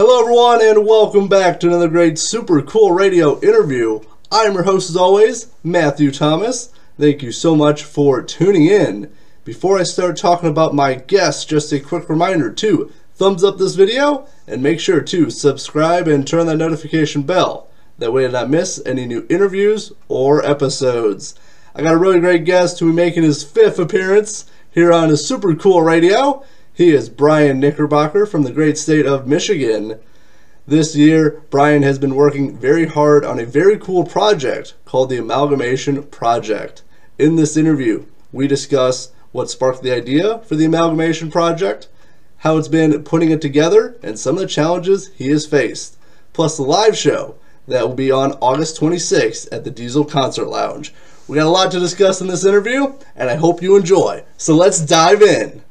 Hello, everyone, and welcome back to another great Super Cool Radio interview. I'm your host, as always, Matthew Thomas. Thank you so much for tuning in. Before I start talking about my guests, just a quick reminder to thumbs up this video and make sure to subscribe and turn that notification bell. That way, to not miss any new interviews or episodes. I got a really great guest who will be making his fifth appearance here on a Super Cool Radio. He is Bryan Knickerbocker from the great state of Michigan. This year, Bryan has been working very hard on a very cool project called the Amalgamation Project. In this interview, we discuss what sparked the idea for the Amalgamation Project, how it's been putting it together, and some of the challenges he has faced, plus the live show that will be on August 26th at the Diesel Concert Lounge. We got a lot to discuss in this interview, and I hope you enjoy. So let's dive in.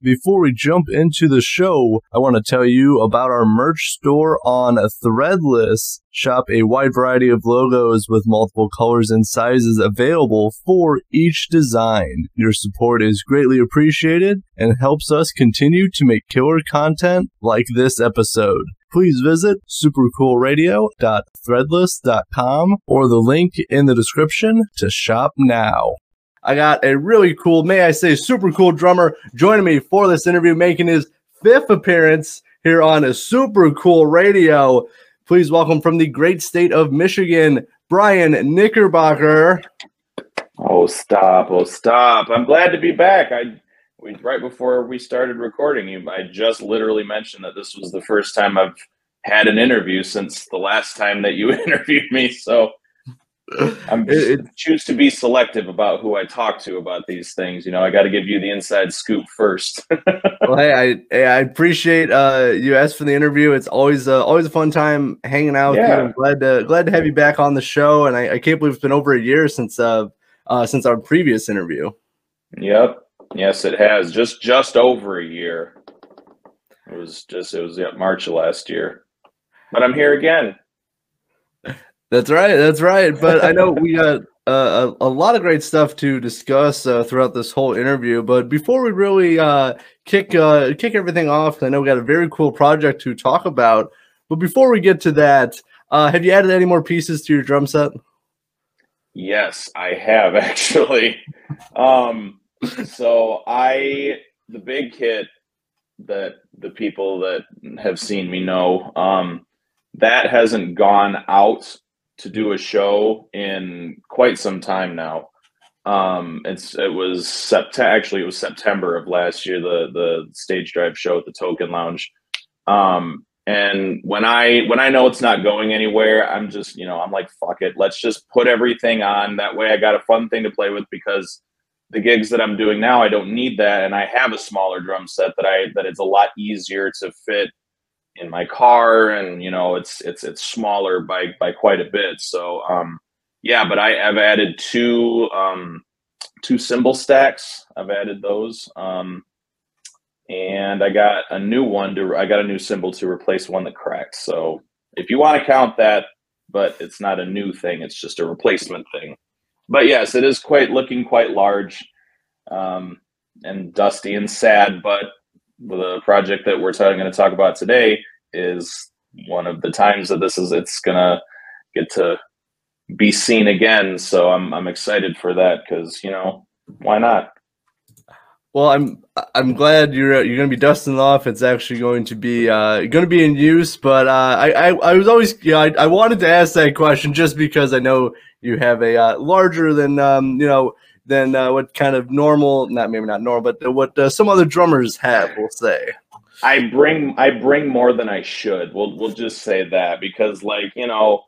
Before we jump into the show, I want to tell you about our merch store on Threadless. Shop a wide variety of logos with multiple colors and sizes available for each design. Your support is greatly appreciated and helps us continue to make killer content like this episode. Please visit supercoolradio.threadless.com or the link in the description to shop now. I got a really cool, may I say, super cool drummer joining me for this interview, making his fifth appearance here on a super cool radio. Please welcome from the great state of Michigan, Bryan Knickerbocker. Oh, stop. Oh, stop. I'm glad to be back. I we, right before we started recording you, I just literally mentioned that this was the first time I've had an interview since the last time that you interviewed me. So I'm It- choose to be selective about who I talk to about these things. You know, I got to give you the inside scoop first. Well, hey, I hey, I appreciate uh, you asked for the interview. It's always uh, always a fun time hanging out with Yeah. you. I'm glad to glad to have you back on the show, and I, I can't believe it's been over a year since uh, uh since our previous interview. yep. Yes, it has. Just just over a year. It was just it was yeah, March of last year. But I'm here again. That's right. That's right. But I know we got uh, a, a lot of great stuff to discuss uh, throughout this whole interview. But before we really uh, kick uh, kick everything off, I know we got a very cool project to talk about. But before we get to that, uh, have you added any more pieces to your drum set? Yes, I have actually. um, so I the big hit that the people that have seen me know um, that hasn't gone out to do a show in quite some time now. Um, it's it was September. Actually, it was September of last year. The the stage drive show at the Token Lounge. Um, and when I when I know it's not going anywhere, I'm just you know I'm like fuck it. Let's just put everything on. That way, I got a fun thing to play with because the gigs that I'm doing now, I don't need that, and I have a smaller drum set that I that it's a lot easier to fit in my car, and you know it's it's it's smaller by by quite a bit. So um, yeah, but I have added two um, two cymbal stacks. I've added those. Um, and I got a new one to I got a new cymbal to replace one that cracked. So if you want to count that, but it's not a new thing, it's just a replacement thing. But yes, it is quite looking quite large um, and dusty and sad. But the project that we're going to talk about today is one of the times that this is it's gonna get to be seen again. So I'm I'm excited for that because you know why not? Well, I'm I'm glad you're you're going to be dusting off. It's actually going to be uh, going to be in use. But uh, I, I I was always yeah I, I wanted to ask that question just because I know you have a uh, larger than um, you know than uh, what kind of normal not maybe not normal but what uh, some other drummers have. We'll say. I bring I bring more than I should. We'll we'll just say that because like you know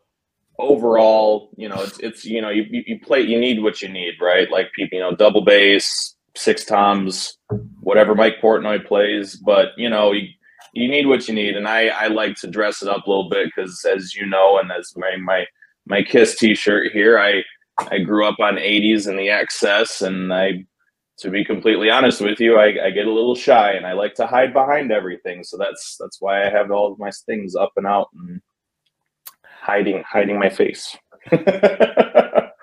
overall you know it's it's you know you you play you need what you need right like people you know double bass six toms whatever Mike Portnoy plays but you know you you need what you need and I I like to dress it up a little bit because as you know and as my my my Kiss T-shirt here I I grew up on 80s and the excess, and I to be completely honest with you, I, I get a little shy and I like to hide behind everything. So that's that's why I have all of my things up and out and hiding hiding my face. but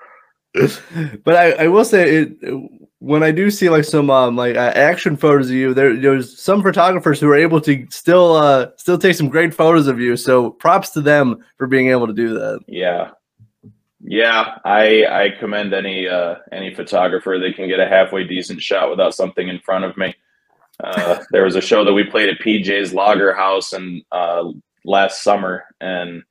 I, I will say it when I do see like some um, like uh, action photos of you, there there's some photographers who are able to still uh still take some great photos of you. So props to them for being able to do that. yeah. Yeah, I I commend any uh any photographer that can get a halfway decent shot without something in front of me. Uh, there was a show that we played at PJ's Lager House and uh, last summer, and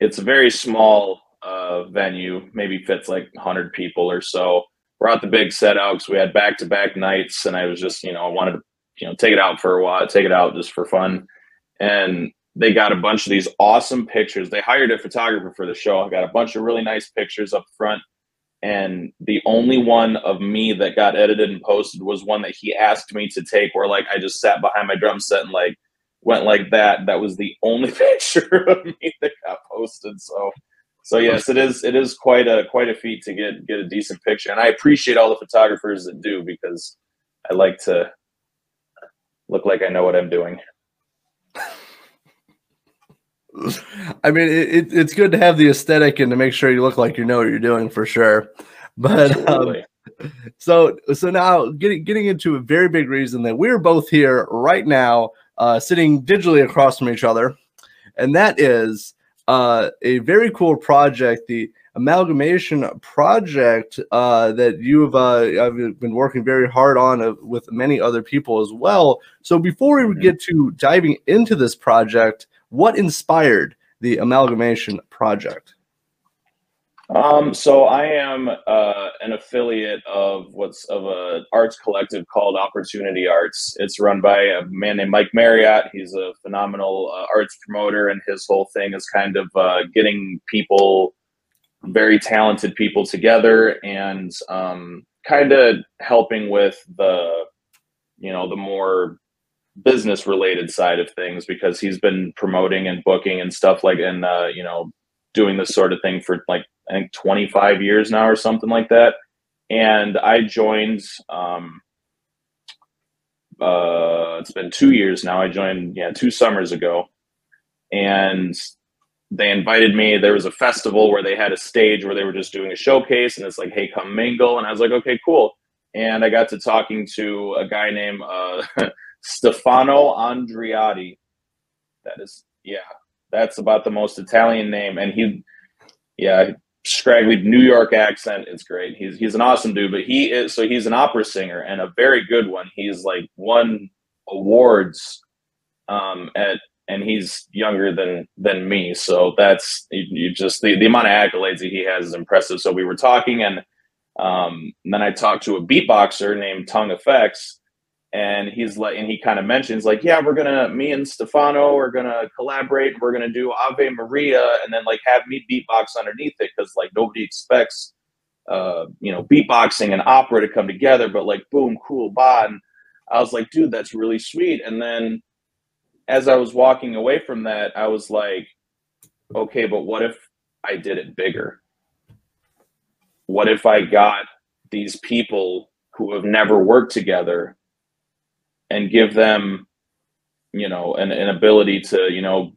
it's a very small uh, venue, maybe fits like 100 people or so. We're Brought the big set out because we had back to back nights, and I was just, you know, I wanted to, you know, take it out for a while, take it out just for fun. And they got a bunch of these awesome pictures. They hired a photographer for the show. I got a bunch of really nice pictures up front. And the only one of me that got edited and posted was one that he asked me to take, where like I just sat behind my drum set and like went like that. That was the only picture of me that got posted. So so yes, it is it is quite a quite a feat to get get a decent picture. And I appreciate all the photographers that do because I like to look like I know what I'm doing. I mean, it, it, it's good to have the aesthetic and to make sure you look like you know what you're doing for sure. But um, so so now getting getting into a very big reason that we're both here right now, uh, sitting digitally across from each other, and that is uh, a very cool project, the amalgamation project uh, that you've uh, I've been working very hard on uh, with many other people as well. So before we Mhm. get to diving into this project, what inspired the amalgamation project? Um, so I am uh, an affiliate of what's of a arts collective called Opportunity Arts. It's run by a man named Mike Marriott. He's a phenomenal uh, arts promoter, and his whole thing is kind of uh, getting people, very talented people, together and um, kind of helping with the, you know, the more business related side of things because he's been promoting and booking and stuff like and uh, you know doing this sort of thing for like I think 25 years now or something like that. And I joined, um, uh, it's been two years now. I joined, yeah, two summers ago. And they invited me. There was a festival where they had a stage where they were just doing a showcase and it's like, hey, come mingle. And I was like, okay, cool. And I got to talking to a guy named uh, Stefano Andriati. That is, yeah, that's about the most Italian name. And he, yeah, scraggly New York accent. It's great. He's he's an awesome dude, but he is so he's an opera singer and a very good one. He's like won awards um at and he's younger than than me. So that's you, you just the, the amount of accolades that he has is impressive. So we were talking and um and then I talked to a beatboxer named Tongue Effects and he's like and he kind of mentions like yeah we're gonna me and stefano are gonna collaborate. We're gonna do ave maria and then like have me beatbox underneath it because like nobody expects uh you know beatboxing and opera to come together but like boom cool bye and i was like dude that's really sweet. And then as i was walking away from that i was like okay but what if i did it bigger? What if i got these people who have never worked together and give them you know an, an ability to you know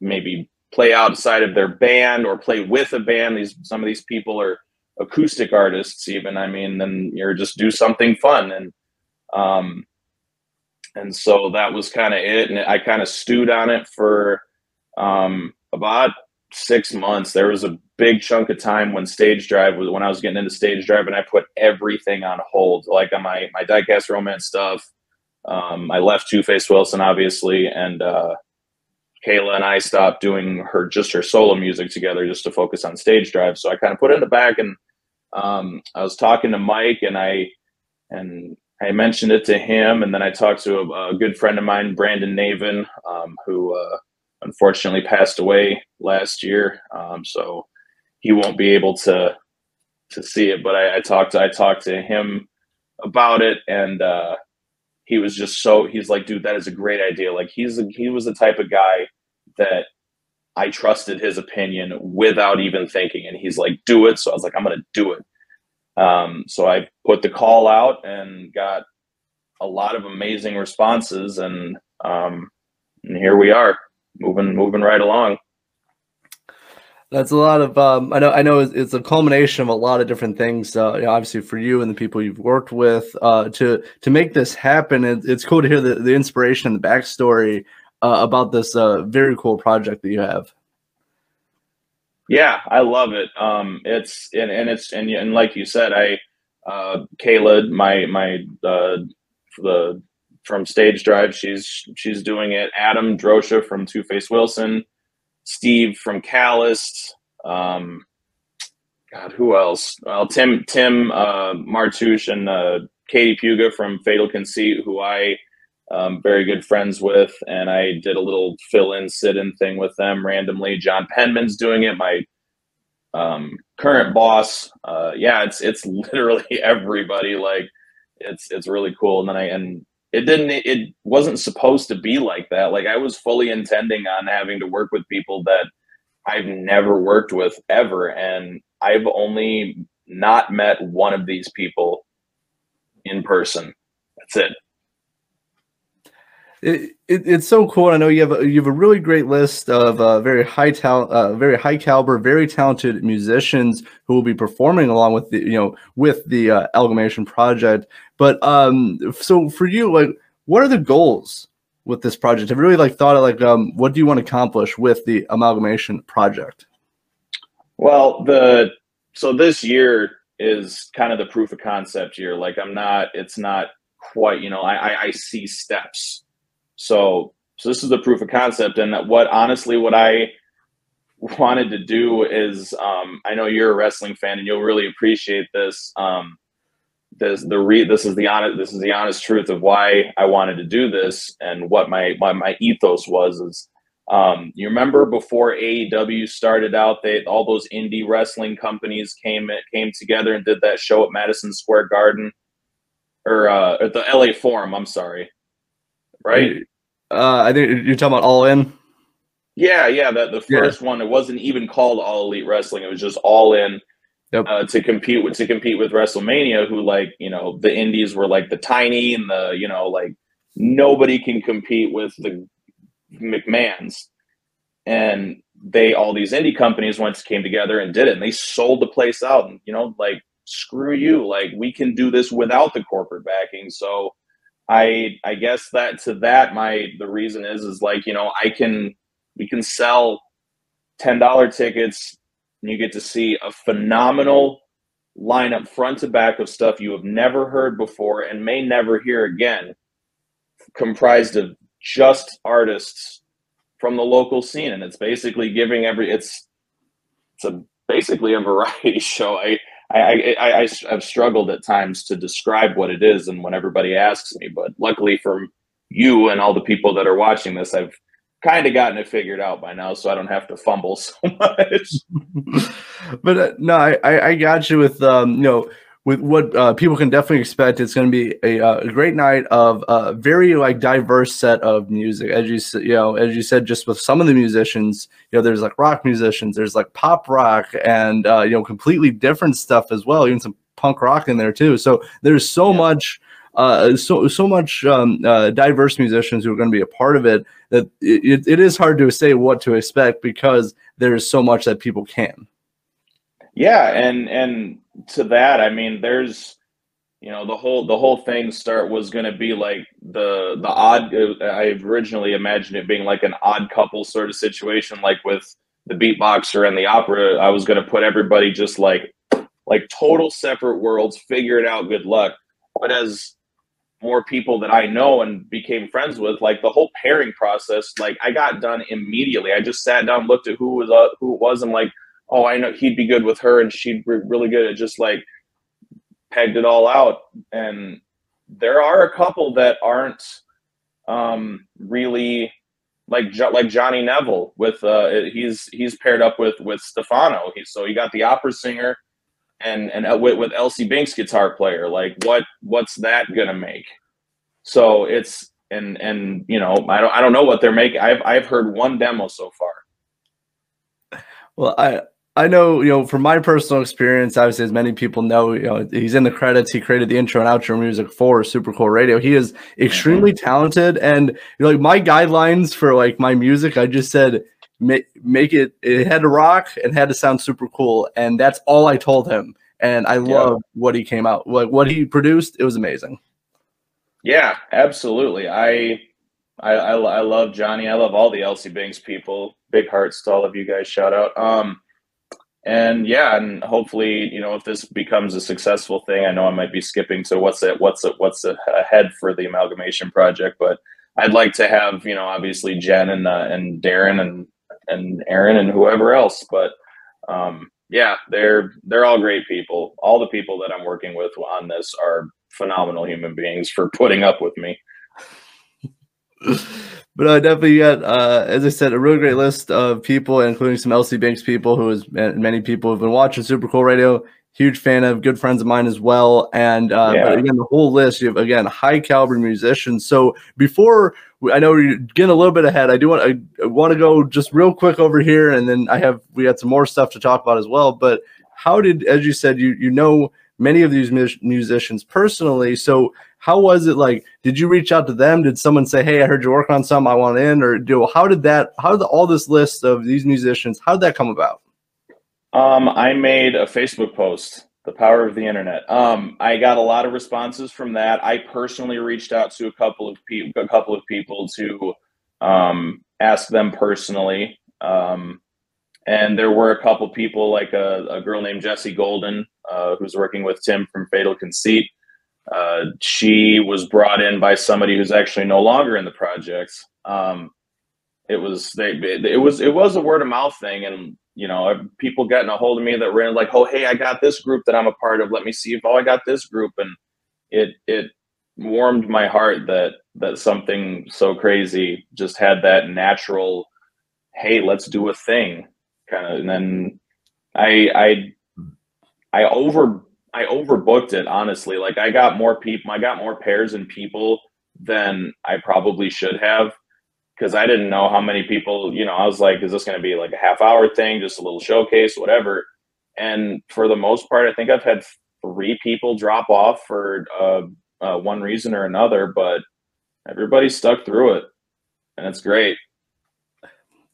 maybe play outside of their band or play with a band. These some of these people are acoustic artists even. I mean then you're just do something fun. And um and so that was kind of it. And i kind of stewed on it for um about six months. There was a big chunk of time when stage drive was when i was getting into stage drive and i put everything on hold like on my my diecast romance stuff um, I left Two Face Wilson, obviously, and uh, Kayla and I stopped doing her just her solo music together just to focus on stage drive. So I kind of put it in the back, and um, I was talking to Mike, and I and I mentioned it to him, and then I talked to a, a good friend of mine, Brandon Navin, um, who uh, unfortunately passed away last year. Um, so he won't be able to to see it, but I, I talked to I talked to him about it, and uh, he was just so he's like dude that is a great idea. Like he's a, he was the type of guy that i trusted his opinion without even thinking. And he's like do it. So i was like i'm gonna do it. Um, so I put the call out and got a lot of amazing responses, and um, and here we are, moving moving right along. That's a lot of. Um, I know. I know. It's, a culmination of a lot of different things. Uh, you know, obviously, for you and the people you've worked with, uh, to to make this happen. It, it's cool to hear the, the inspiration and the backstory uh, about this uh, very cool project that you have. Yeah, I love it. Um, it's and, and it's and and like you said, I uh, Kayla, my my uh, the from Stage Drive, she's she's doing it. Adam Drosha from Two Face Wilson, Steve from Calloused. Um, God, who else? Well, Tim Tim uh, Martouche and uh, Katie Puga from Fatal Conceit, who I um, very good friends with, and I did a little fill-in sit-in thing with them randomly. John Penman's doing it. My um, current boss, uh, yeah, it's it's literally everybody. Like, it's it's really cool. And then I and it didn't it wasn't supposed to be like that. Like I was fully intending on having to work with people that I've never worked with ever, and I've only not met one of these people in person. That's it. It, it, it's so cool. I know you have a, you have a really great list of uh, very high talent, uh, very high caliber, very talented musicians who will be performing along with the you know with the uh, project. But um, so for you, like, what are the goals with this project? Have you really like thought of like um, what do you want to accomplish with the Amalgamation project? Well, the so this year is kind of the proof of concept year. Like I'm not, it's not quite, you know, I I, I see steps. So so this is the proof of concept, and what honestly what I wanted to do is um, I know you're a wrestling fan and you'll really appreciate this. Um, this the re this is the honest this is the honest truth of why I wanted to do this and what my my, my ethos was is um, you remember before AEW started out they all those indie wrestling companies came came together and did that show at Madison Square Garden or uh, at the LA Forum I'm sorry right Uh, I think you're talking about All In. Yeah, yeah. That the Yeah. first one, it wasn't even called All Elite Wrestling. It was just All In Yep. uh, to compete with to compete with WrestleMania. Who like you know the Indies were like the tiny and the you know like nobody can compete with the McMahon's, and they all these indie companies once came together and did it, and they sold the place out. And you know like screw you, like we can do this without the corporate backing. So. I I guess that to that my the reason is is like you know I can we can sell ten dollar tickets and you get to see a phenomenal lineup front to back of stuff you have never heard before and may never hear again, comprised of just artists from the local scene, and it's basically giving every it's it's a basically a variety show. I I, I, I, have struggled at times to describe what it is, and when everybody asks me, but luckily for you and all the people that are watching this, I've kind of gotten it figured out by now, so I don't have to fumble so much. but uh, no, I, I got you with um you know with what uh, people can definitely expect. It's going to be a, uh, a great night of a very like diverse set of music, as you you know as you said. Just with some of the musicians, you know, there's like rock musicians, there's like pop rock, and uh, you know, completely different stuff as well. Even some punk rock in there too. So there's so Yeah. much. Uh, so so much um, uh, diverse musicians who are going to be a part of it that it, it is hard to say what to expect because there's so much that people can. Yeah, and and to that, I mean, there's you know the whole the whole thing start was going to be like the the odd. I originally imagined it being like an odd couple sort of situation, like with the beatboxer and the opera. I was going to put everybody just like like total separate worlds, figure it out, good luck. But as more people that I know and became friends with, like the whole pairing process, like I got done immediately. I just sat down, looked at who was uh, who it was, and like oh, I know he'd be good with her and she'd be really good at just like pegged it all out. And there are a couple that aren't um, really like like Jonny Neville with uh, he's he's paired up with with Stefano. He, so he got the opera singer and and uh, with, with Elsie Binks guitar player. Like what what's that gonna make? So it's and and you know I don't I don't know what they're making. I've I've heard one demo so far. Well, I I know, you know, from my personal experience, obviously, as many people know, you know, he's in the credits. He created the intro and outro music for Super Cool Radio. He is extremely talented, and you know, like my guidelines for like my music, I just said make make it. It had to rock and had to sound super cool, and that's all I told him. And I love what he came out, like what he produced. It was amazing. Yeah, absolutely. I, I, I, I love Jonny. I love all the LC Banks people. Big hearts to all of you guys. Shout out. Um, and yeah, and hopefully, you know, if this becomes a successful thing, I know I might be skipping to what's it, what's it, what's ahead for the amalgamation project, but I'd like to have, you know, obviously Jen and uh, and Darren and and Aaron and whoever else, but um, yeah, they're they're all great people. All the people that I'm working with on this are phenomenal human beings for putting up with me. but uh, definitely got, uh, as I said, a really great list of people, including some LC Banks people who is many people have been watching Super Cool Radio. Huge fan of, good friends of mine as well. And uh, Yeah. but again, the whole list, you have again high caliber musicians. So before we- I know we're getting a little bit ahead, I do want I, I want to go just real quick over here, and then I have we got some more stuff to talk about as well. But how did, as you said, you you know many of these mus- musicians personally. So how was it like? Did you reach out to them? Did someone say, "Hey, I heard you're working on something. I want in," or do how did that? How did all this list of these musicians? How did that come about? Um, I made a Facebook post, the power of the internet. Um, I got a lot of responses from that. I personally reached out to a couple of people, a couple of people to um, ask them personally. Um, and there were a couple people, like a, a girl named Jessie Golden, uh, who's working with Tim from Fatal Conceit. Uh, she was brought in by somebody who's actually no longer in the project. Um, it was they it was it was a word of mouth thing and you know uh, people getting a hold of me that were like oh hey i got this group that i'm a part of. Let me see if oh i got this group. And it it warmed my heart that that something so crazy just had that natural hey let's do a thing kind of and then i i i over i overbooked it honestly. Like i got more people i got more pairs and people than i probably should have because I didn't know how many people, you know, I was like, is this going to be like a half hour thing, just a little showcase, whatever. And for the most part, I think I've had three people drop off for uh, uh, one reason or another, but everybody stuck through it, and it's great.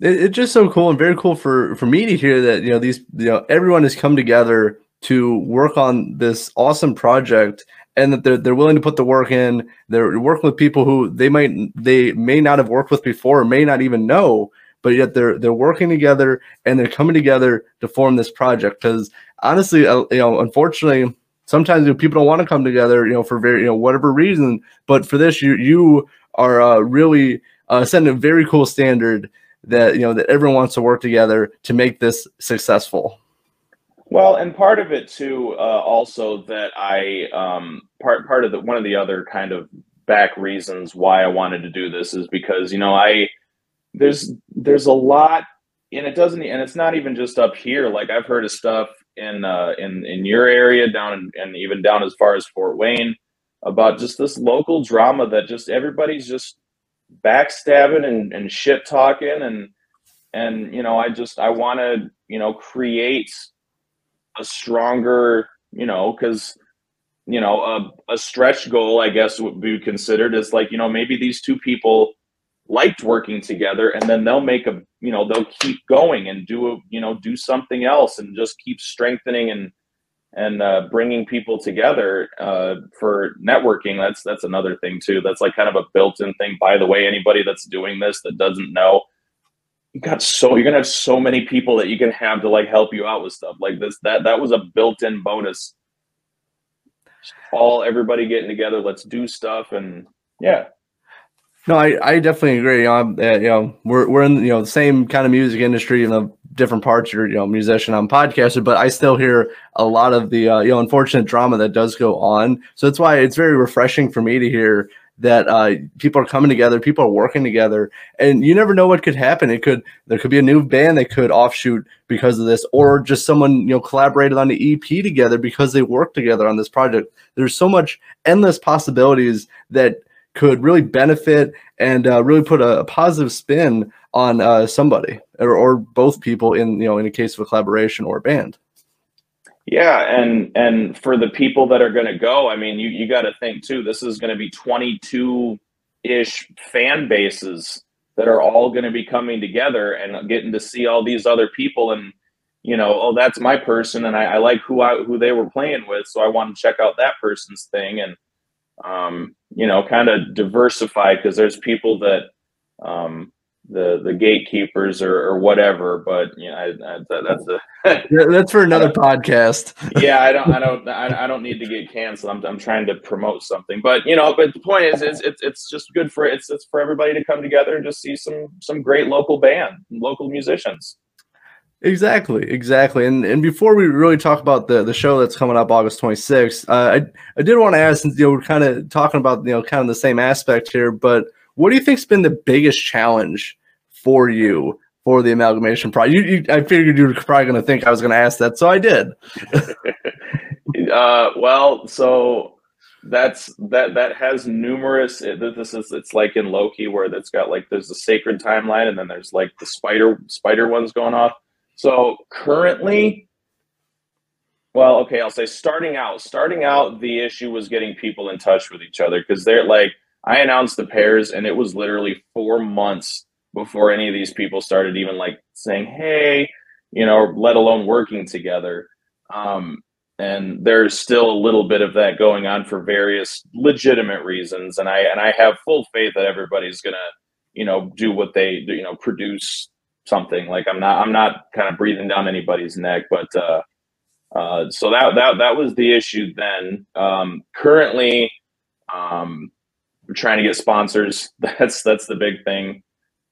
It, it's just so cool and very cool for for me to hear that you know these you know everyone has come together to work on this awesome project and that they're they're willing to put the work in. They're working with people who they might they may not have worked with before, or may not even know, but yet they're they're working together and they're coming together to form this project. Because honestly, uh, you know, unfortunately, sometimes you know, people don't want to come together, you know, for very you know whatever reason. But for this, you you are uh, really uh, setting a very cool standard that you know that everyone wants to work together to make this successful. Well, and part of it too, uh, also that I um, part part of the one of the other kind of back reasons why I wanted to do this is because you know I there's there's a lot, and it doesn't, and it's not even just up here. Like I've heard of stuff in uh, in in your area, down in, and even down as far as Fort Wayne, about just this local drama that just everybody's just backstabbing and, and shit talking and and you know I just I want to you know create a stronger, you know, because you know a, a stretch goal, I guess would be considered is like you know maybe these two people liked working together, and then they'll make a you know they'll keep going and do a, you know do something else and just keep strengthening and and uh, bringing people together uh, for networking. That's that's another thing too. That's like kind of a built-in thing. By the way, anybody that's doing this that doesn't know, you got so you're gonna have so many people that you can have to like help you out with stuff like this. That that was a built-in bonus. All everybody getting together, let's do stuff, and yeah, No, I, I definitely agree. You know, I'm, uh, you know, we're we're in you know the same kind of music industry in the different parts. You're you know musician, I'm podcaster, but I still hear a lot of the uh, you know unfortunate drama that does go on. So that's why it's very refreshing for me to hear that uh, people are coming together, people are working together, and you never know what could happen. It could there could be a new band that could offshoot because of this, or just someone you know collaborated on the EP together because they worked together on this project. There's so much endless possibilities that could really benefit and uh, really put a, a positive spin on uh, somebody or, or both people in you know in a case of a collaboration or a band. Yeah, and and for the people that are going to go, I mean, you you got to think too. This is going to be 22 ish fan bases that are all going to be coming together and getting to see all these other people and you know oh that's my person and I, I like who I who they were playing with so I want to check out that person's thing and um, you know kind of diversify because there's people that um, the the gatekeepers or, or whatever but you know I, I, that's a That's for another podcast. yeah, I don't, I don't, I, I don't need to get canceled. I'm, I'm trying to promote something, but you know, but the point is, is it's, it's just good for it's, it's for everybody to come together and just see some, some great local band, local musicians. Exactly, exactly. And and before we really talk about the the show that's coming up August 26th, uh, I I did want to ask, since you know we're kind of talking about you know kind of the same aspect here, but what do you think's been the biggest challenge for you for the amalgamation project? You, you, I figured you were probably going to think I was going to ask that, so I did. uh, well, so that's that that has numerous. This is it's like in Loki where that's got like there's a sacred timeline and then there's like the spider spider ones going off. So currently, well, okay, I'll say starting out. Starting out, the issue was getting people in touch with each other because they're like I announced the pairs and it was literally four months before any of these people started even like saying, "Hey," you know, let alone working together. Um, and there's still a little bit of that going on for various legitimate reasons and i and i have full faith that everybody's gonna you know do what they do you know produce something. Like i'm not i'm not kind of breathing down anybody's neck but uh uh so that that that was the issue then. Um currently um we're trying to get sponsors. That's that's the big thing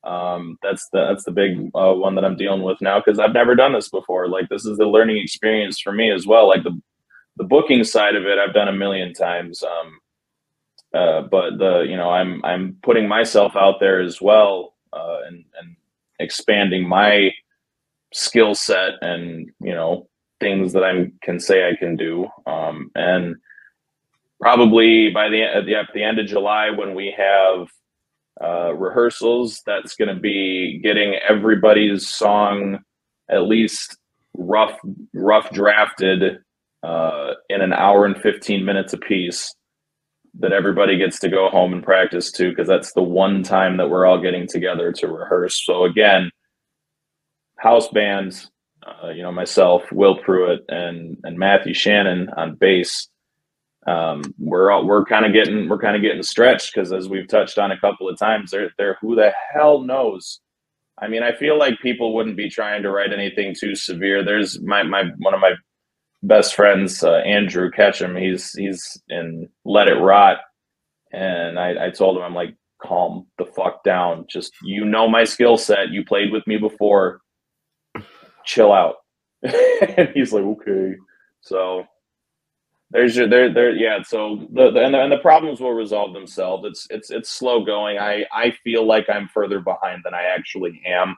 um that's the that's the big uh, one that i'm dealing with now because i've never done this before. Like this is the learning experience for me as well. Like the the booking side of it i've done a million times um uh but the you know i'm i'm putting myself out there as well uh and and expanding my skill set and you know things that i can say i can do. Um and probably by the the, at the end of july when we have uh, rehearsals. That's going to be getting everybody's song at least rough rough drafted uh, in an hour and 15 minutes apiece that everybody gets to go home and practice to because that's the one time that we're all getting together to rehearse. So again, house bands, uh, you know, myself, Will Pruitt, and and Matthew Shannon on bass um, we're all, we're kind of getting we're kind of getting stretched because as we've touched on a couple of times, they're they're who the hell knows. I mean, I feel like people wouldn't be trying to write anything too severe. There's my my one of my best friends, uh, Andrew Ketchum. He's he's in Let It Rot, and I, I told him I'm like, calm the fuck down. Just you know my skill set. You played with me before. Chill out. and he's like, okay. So there's your there there yeah so the, the and, the and the problems will resolve themselves. It's it's it's slow going. I i feel like i'm further behind than i actually am.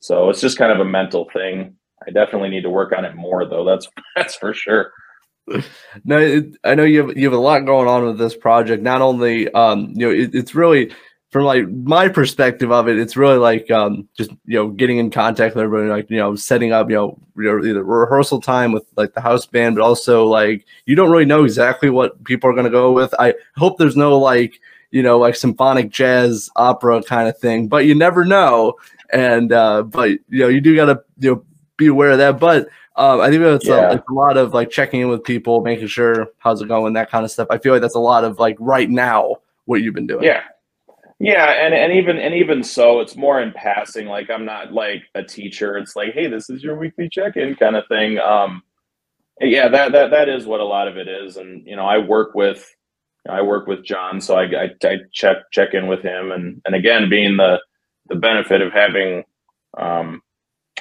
So it's just kind of a mental thing. I definitely need to work on it more though. That's that's for sure. No, it, I know you have you have a lot going on with this project. Not only, um, you know, it, it's really from like my perspective of it, it's really like um, just you know getting in contact with everybody, like you know setting up you know re- either rehearsal time with like the house band, but also like you don't really know exactly what people are going to go with. I hope there's no like you know like symphonic jazz opera kind of thing, but you never know. And uh, but you know you do got to you know be aware of that, but. Um, I think it's, Yeah. a, it's a lot of like checking in with people, making sure how's it going, that kind of stuff. I feel like that's a lot of like right now what you've been doing. yeah yeah and and even and even so it's more in passing like i'm not like a teacher. It's like hey this is your weekly check-in kind of thing um yeah that that that is what a lot of it is and you know i work with i work with john so i i, I check check in with him and and again being the the benefit of having um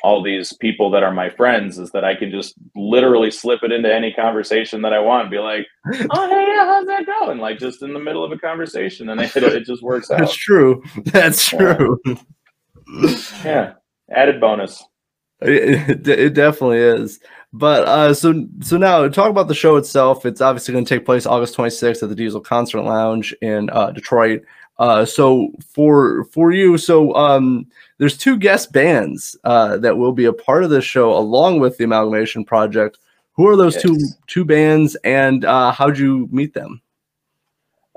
all these people that are my friends is that i can just literally slip it into any conversation that i want and be like oh hey yeah how's that going like just in the middle of a conversation and it, it just works out That's true. That's true. yeah added bonus It, it- it definitely is. But uh, so so now talk about the show itself. It's obviously going to take place August 26th at the Diesel Concert Lounge in uh, Detroit. Uh, so for for you, so um, there's two guest bands uh, that will be a part of this show along with the Amalgamation Project. Who are those two two bands, and uh, how'd you meet them?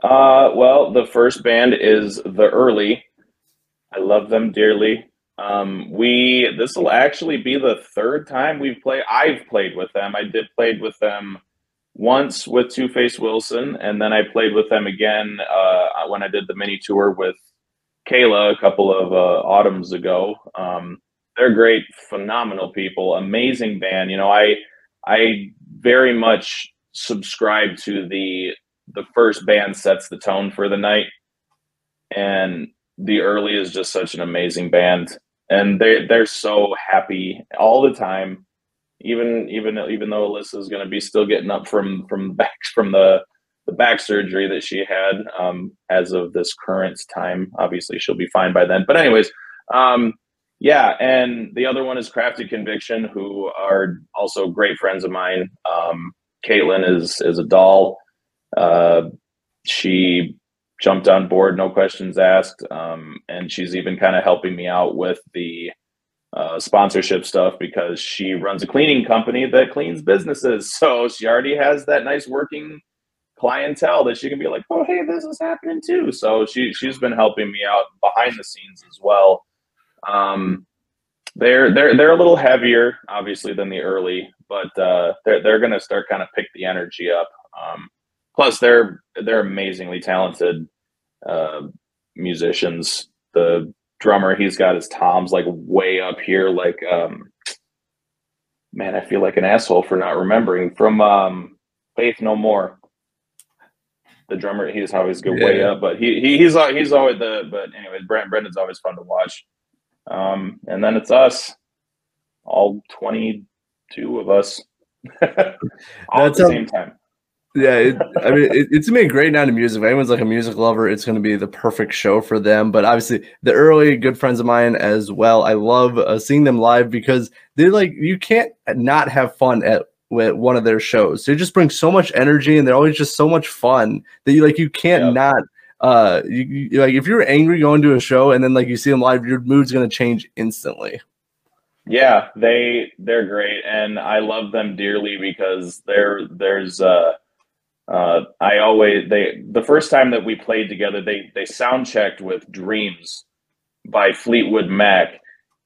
Uh, well, the first band is The Erly. I love them dearly. Um, we this will actually be the third time we've played. I've played with them. I did played with them once with Two Face Wilson, and then I played with them again uh, when I did the mini tour with Kayla a couple of uh, autumns ago. Um, they're great, phenomenal people, amazing band. You know, I I very much subscribe to the the first band sets the tone for the night and the Erly is just such an amazing band and they they're so happy all the time even even even though Alyssa's going to be still getting up from from back from the the back surgery that she had um as of this current time obviously she'll be fine by then but anyways um yeah and the other one is Crafted Conviction who are also great friends of mine um caitlin is is a doll uh she jumped on board, no questions asked. Um, and she's even kind of helping me out with the uh, sponsorship stuff because she runs a cleaning company that cleans businesses. So she already has that nice working clientele that she can be like, oh, hey, this is happening too. So she she's been helping me out behind the scenes as well. Um, they're they're they're a little heavier, obviously, than the Erly, but uh, they're they're gonna start kind of pick the energy up. Um, plus they're they're amazingly talented uh, musicians. The drummer he's got his toms like way up here. Like, um, man, I feel like an asshole for not remembering from um, Faith No More. The drummer, he's always go way up, but he, he he's he's always the. But anyways, Brent Brendan's always fun to watch. Um, and then it's us, all twenty two of us, all at the same time. Yeah, it, I mean, it, it's gonna be a great night of music. If anyone's like a music lover, it's gonna be the perfect show for them. But obviously, the Erly good friends of mine as well. I love uh, seeing them live because they're like you can't not have fun at with one of their shows. They just bring so much energy, and they're always just so much fun that you like you can't Yep. not. Uh, you, you like if you're angry going to a show and then like you see them live, your mood's gonna change instantly. Yeah, they they're great, and I love them dearly because there there's uh uh I always they the first time that we played together they they sound checked with Dreams by Fleetwood Mac,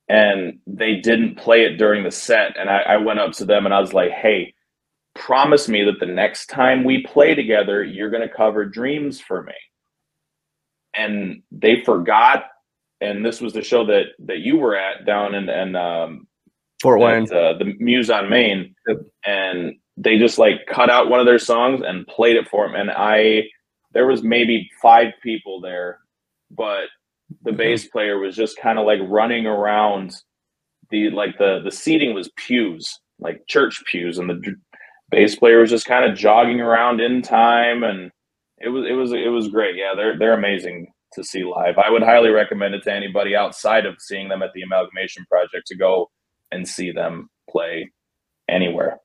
and they didn't play it during the set, and I, I went up to them and I was like, hey. Promise me that the next time we play together, you're going to cover Dreams for me. And they forgot, and this was the show that that you were at down in, in um, Fort Wayne. at, uh, the Muse on Main, Yep. and they just like cut out one of their songs and played it for him. And I, there was maybe five people there, but the Mhm. bass player was just kind of like running around. The like the the seating was pews, like church pews, and the bass player was just kind of jogging around in time, and it was it was it was great. Yeah, they're they're amazing to see live. I would highly recommend it to anybody outside of seeing them at the Amalgamation Project to go and see them play anywhere.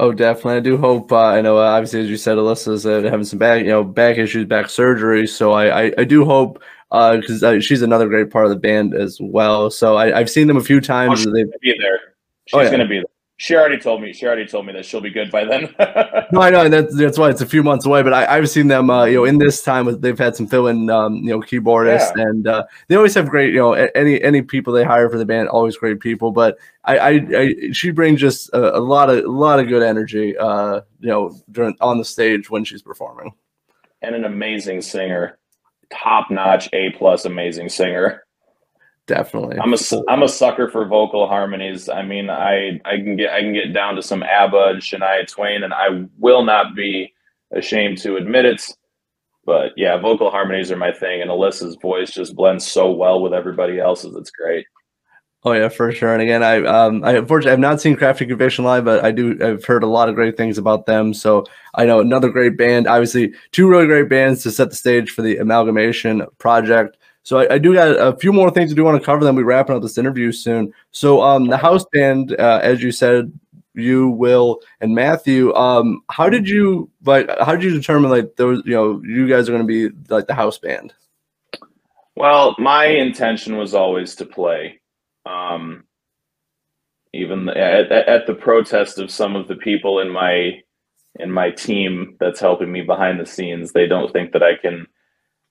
Oh, definitely. I do hope. Uh, I know, uh, obviously, as you said, Alyssa's uh, having some back, you know, back issues, back surgery. So I, I, I do hope because uh, she's another great part of the band as well. So I, I've seen them a few times. she's They've, gonna be there. She's Oh, yeah. gonna be there. She already told me. She already told me that she'll be good by then. no, I know and that's that's why it's a few months away. But I, I've seen them, uh, you know, in this time they've had some fill-in, um, you know, keyboardists, and uh, they always have great, you know, any any people they hire for the band, always great people. But I, I, I she brings just a, a lot of a lot of good energy, uh, you know, during on the stage when she's performing. and an amazing singer, top notch, A plus, amazing singer. Definitely. I'm a I'm a sucker for vocal harmonies. I mean, I I can get I can get down to some ABBA and Shania Twain, and I will not be ashamed to admit it. But yeah, vocal harmonies are my thing, and Alyssa's voice just blends so well with everybody else's. It's great. Oh yeah, for sure. And again, I um I unfortunately I've not seen Crafted Conviction live, but I do I've heard a lot of great things about them. So I know another great band. Obviously, two really great bands to set the stage for the amalgamation project. So I, I do got a few more things to do want to cover. Then we wrapping up this interview soon. So um, the house band, uh, as you said, you, Will, and Matthew. Um, how did you like? How did you determine like those? You know, you guys are going to be like the house band. Well, my intention was always to play. Um, even at, at the protest of some of the people in my in my team that's helping me behind the scenes, they don't think that I can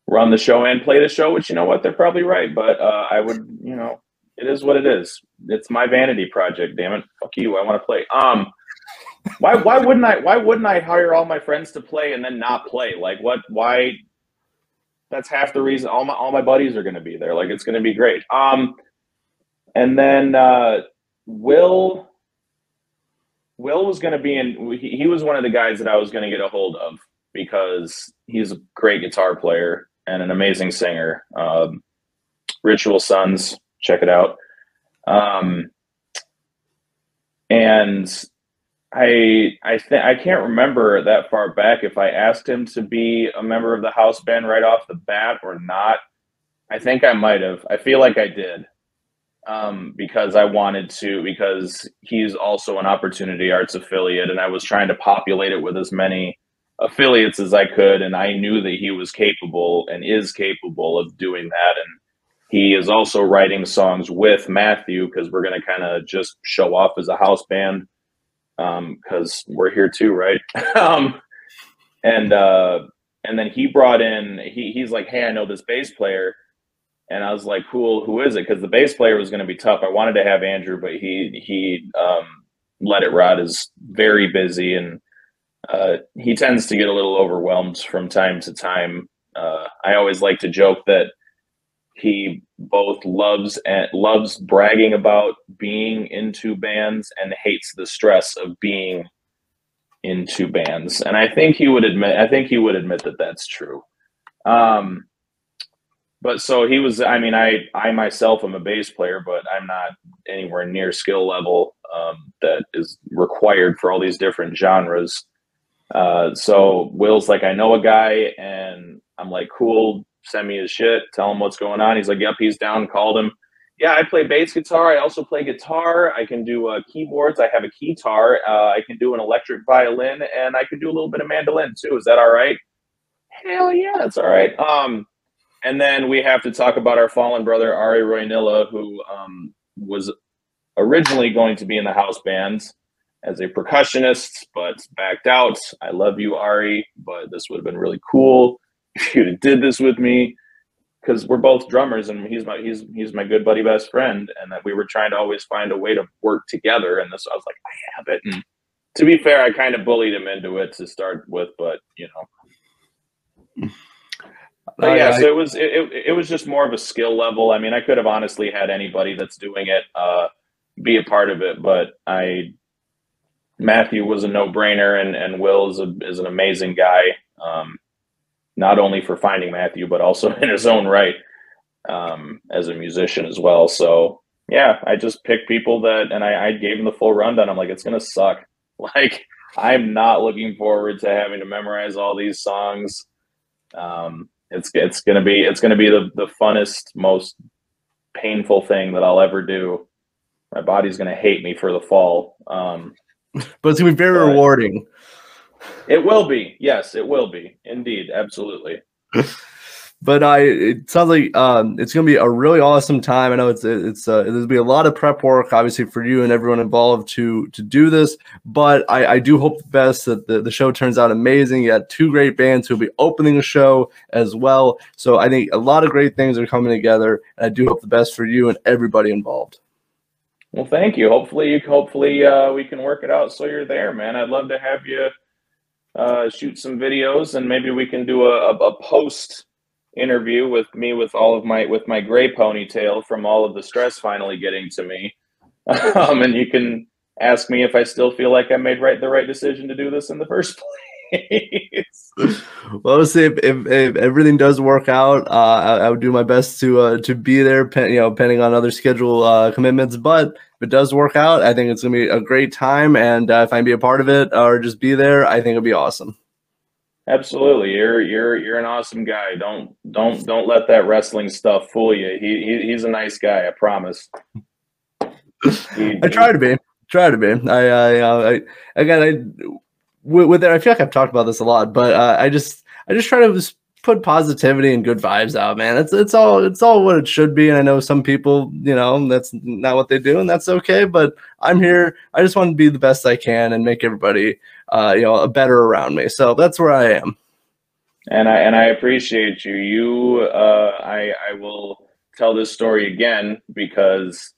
run the show and play the show. Which you know what, they're probably right. But uh, I would, you know, it is what it is. It's my vanity project. Damn it, fuck you. I want to play. Um, why why wouldn't I? Why wouldn't I hire all my friends to play and then not play? Like what? Why? That's half the reason. All my all my buddies are going to be there. Like it's going to be great. Um, and then uh, Will. Will was going to be in. He, he was one of the guys that I was going to get a hold of because he's a great guitar player and an amazing singer. Um, Ritual Sons, check it out. Um, and I I think I can't remember that far back if I asked him to be a member of the house band right off the bat or not. I think I might have. I feel like I did. Um, because I wanted to, because he's also an Opportunity Arts affiliate, and I was trying to populate it with as many affiliates as I could, and I knew that he was capable and is capable of doing that. And he is also writing songs with Matthew because we're going to kind of just show off as a house band because um, we're here too, right? um, and uh, and then he brought in he he's like, hey, I know this bass player, and I was like, cool, who is it? Because the bass player was going to be tough. I wanted to have Andrew, but he he um, let it rot. is very busy and uh, he tends to get a little overwhelmed from time to time. Uh, I always like to joke that he both loves and loves bragging about being into bands and hates the stress of being into bands. And I think he would admit I think he would admit that that's true. Um, but so he was I mean I I myself am a bass player, but I'm not anywhere near skill level um, that is required for all these different genres. Uh, so Will's like, I know a guy, and I'm like, cool send me his shit, tell him what's going on. He's like, yep, he's down. Called him. Yeah, I play bass guitar. I also play guitar. I can do uh, keyboards. I have a keytar. Uh, I can do an electric violin, and I can do a little bit of mandolin too. Is that all right? Hell yeah, that's all right. Um, and then we have to talk about our fallen brother Ari Roynilla, who um, was originally going to be in the house band as a percussionist, but backed out. I love you, Ari, but this would have been really cool if you did this with me because we're both drummers and he's my he's he's my good buddy best friend and that we were trying to always find a way to work together and this I was like I have it. And to be fair I kind of bullied him into it to start with but you know. But yeah so it was it, it, it was just more of a skill level. I mean I could have honestly had anybody that's doing it uh be a part of it but I Matthew was a no brainer and and Will is a is an amazing guy um not only for finding Matthew, but also in his own right um, as a musician as well. So yeah, I just picked people that, and I, I gave him the full rundown. I'm like, it's gonna suck. Like I'm not looking forward to having to memorize all these songs. Um, it's it's gonna be it's gonna be the the funnest, most painful thing that I'll ever do. My body's gonna hate me for the fall. Um, but it's gonna be very but, rewarding. It will be. Yes, it will be. Indeed, absolutely. but I, it sounds like um, it's going to be a really awesome time. I know it's it's uh, there's be a lot of prep work, obviously, for you and everyone involved to to do this. But I, I do hope the best that the, the show turns out amazing. You had two great bands who will be opening the show as well. So I think a lot of great things are coming together, and I do hope the best for you and everybody involved. Well, thank you. Hopefully, you hopefully uh, we can work it out so you're there, man. I'd love to have you uh, shoot some videos, and maybe we can do a, a, a, post interview with me with all of my with my gray ponytail from all of the stress finally getting to me, um, and you can ask me if I still feel like I made right the right decision to do this in the first place. well, let's see if, if, if, everything does work out. Uh, I, I, would do my best to uh, to be there, you know, depending on other schedule uh, commitments. But if it does work out, I think it's gonna be a great time. And uh, if I can be a part of it or just be there, I think it'll be awesome. Absolutely, you're you're you're an awesome guy. Don't don't don't let that wrestling stuff fool you. He, he he's a nice guy. I promise. He- I try to be. Try to be. I, I, uh, I again, I with, with it, I feel like I've talked about this a lot, but uh, I just, I just try to just put positivity and good vibes out, man. It's, it's all, it's all what it should be. And I know some people, you know, that's not what they do, and that's okay. But I'm here. I just want to be the best I can and make everybody, uh, you know, a better around me. So that's where I am. and I and I appreciate you. You, uh, I I will tell this story again because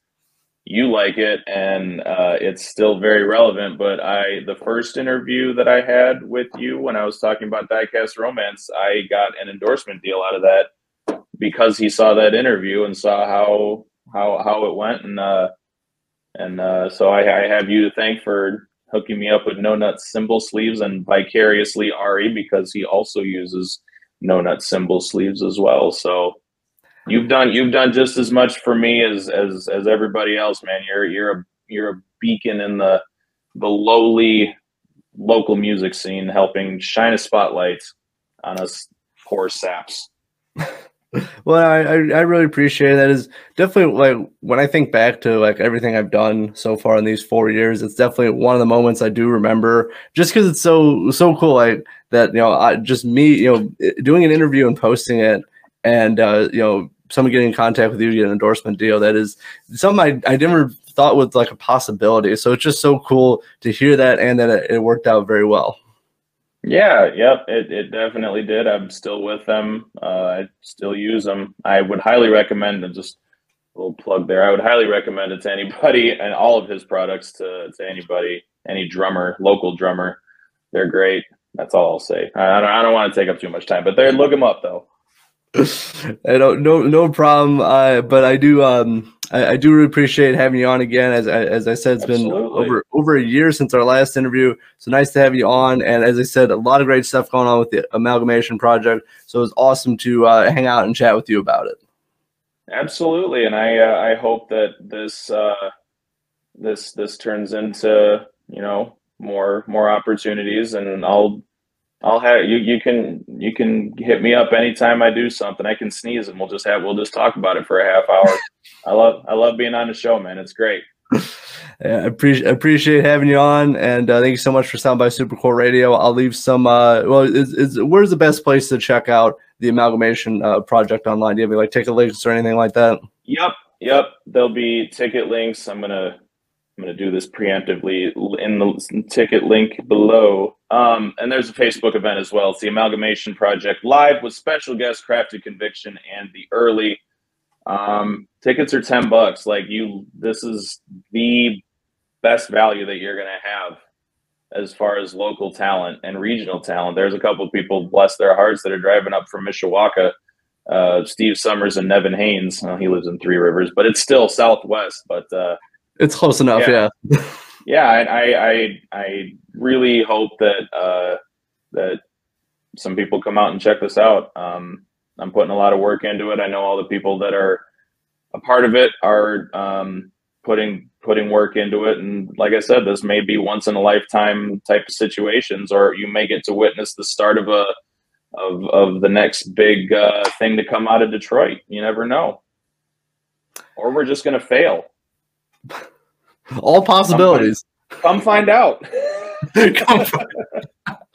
you like it and uh, it's still very relevant. But I, the first interview that I had with you when I was talking about Diecast Romance, I got an endorsement deal out of that because he saw that interview and saw how how how it went and uh, and uh, so I, I have you to thank for hooking me up with no nut cymbal sleeves and vicariously Ari because he also uses no nut cymbal sleeves as well. So you've done you've done just as much for me as as as everybody else, man. You're you're a you're a beacon in the the lowly local music scene, helping shine a spotlight on us poor saps. Well, I, I really appreciate that. Is definitely like when I think back to like everything I've done so far in these four years, it's definitely one of the moments I do remember. Just because it's so so cool, like that you know, I just me you know doing an interview and posting it, and uh, you know someone getting in contact with you to get an endorsement deal. That is something I I never thought was like a possibility. So it's just so cool to hear that and that it, it worked out very well. Yeah, yep, it, it definitely did. I'm still with them. Uh, I still use them. I would highly recommend and just a little plug there. I would highly recommend it to anybody and all of his products to, to anybody, any drummer, local drummer. They're great. That's all I'll say. I, I don't, I don't want to take up too much time, but there, look them up though. I don't no no problem. Uh, but I do um I, I do really appreciate having you on again. As I, as I said, it's been over over a year since our last interview. So nice to have you on. And as I said, a lot of great stuff going on with the amalgamation project. So it was awesome to uh, hang out and chat with you about it. Absolutely, and I uh, I hope that this uh, this this turns into you know more more opportunities, and I'll I'll have you you can you can hit me up anytime I do something. I can sneeze, and we'll just have we'll just talk about it for a half hour. I love I love being on the show, man. It's great. Yeah, I appreciate appreciate having you on, and uh, thank you so much for Sound by Super Cool Radio. I'll leave some. Uh, well, is, is where's the best place to check out the amalgamation uh, project online? Do you have any like ticket links or anything like that? Yep, yep. There'll be ticket links. I'm gonna I'm gonna do this preemptively in the ticket link below. Um, and there's a Facebook event as well. It's the Amalgamation Project live with special guest Crafted Conviction and the Erly. Um, tickets are ten bucks. Like you, this is the best value that you're gonna have as far as local talent and regional talent. There's a couple of people, bless their hearts, that are driving up from Mishawaka uh, Steve Summers and Nevin Haynes. He lives in Three Rivers, but it's still Southwest. But uh, It's close enough, Yeah. yeah. yeah, I, I I I really hope that uh, that some people come out and check this out. Um, I'm putting a lot of work into it. I know all the people that are a part of it are um, putting putting work into it. And like I said, this may be once in a lifetime type of situations, or you may get to witness the start of a of of the next big uh, thing to come out of Detroit. You never know, or we're just gonna fail. All possibilities. Come find out. Come from-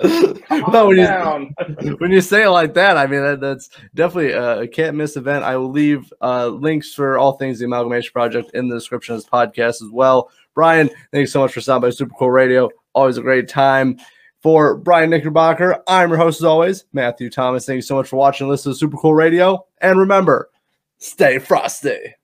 no, when you, Down. when you say it like that, I mean that, that's definitely a, a can't miss event. I will leave uh, links for all things the Amalgamation Project in the description of this podcast as well. Bryan, thanks so much for stopping by Super Cool Radio. Always a great time. For Bryan Knickerbocker, I'm your host as always, Matthew Thomas. Thank you so much for watching and listening to Super Cool Radio. And remember, stay frosty.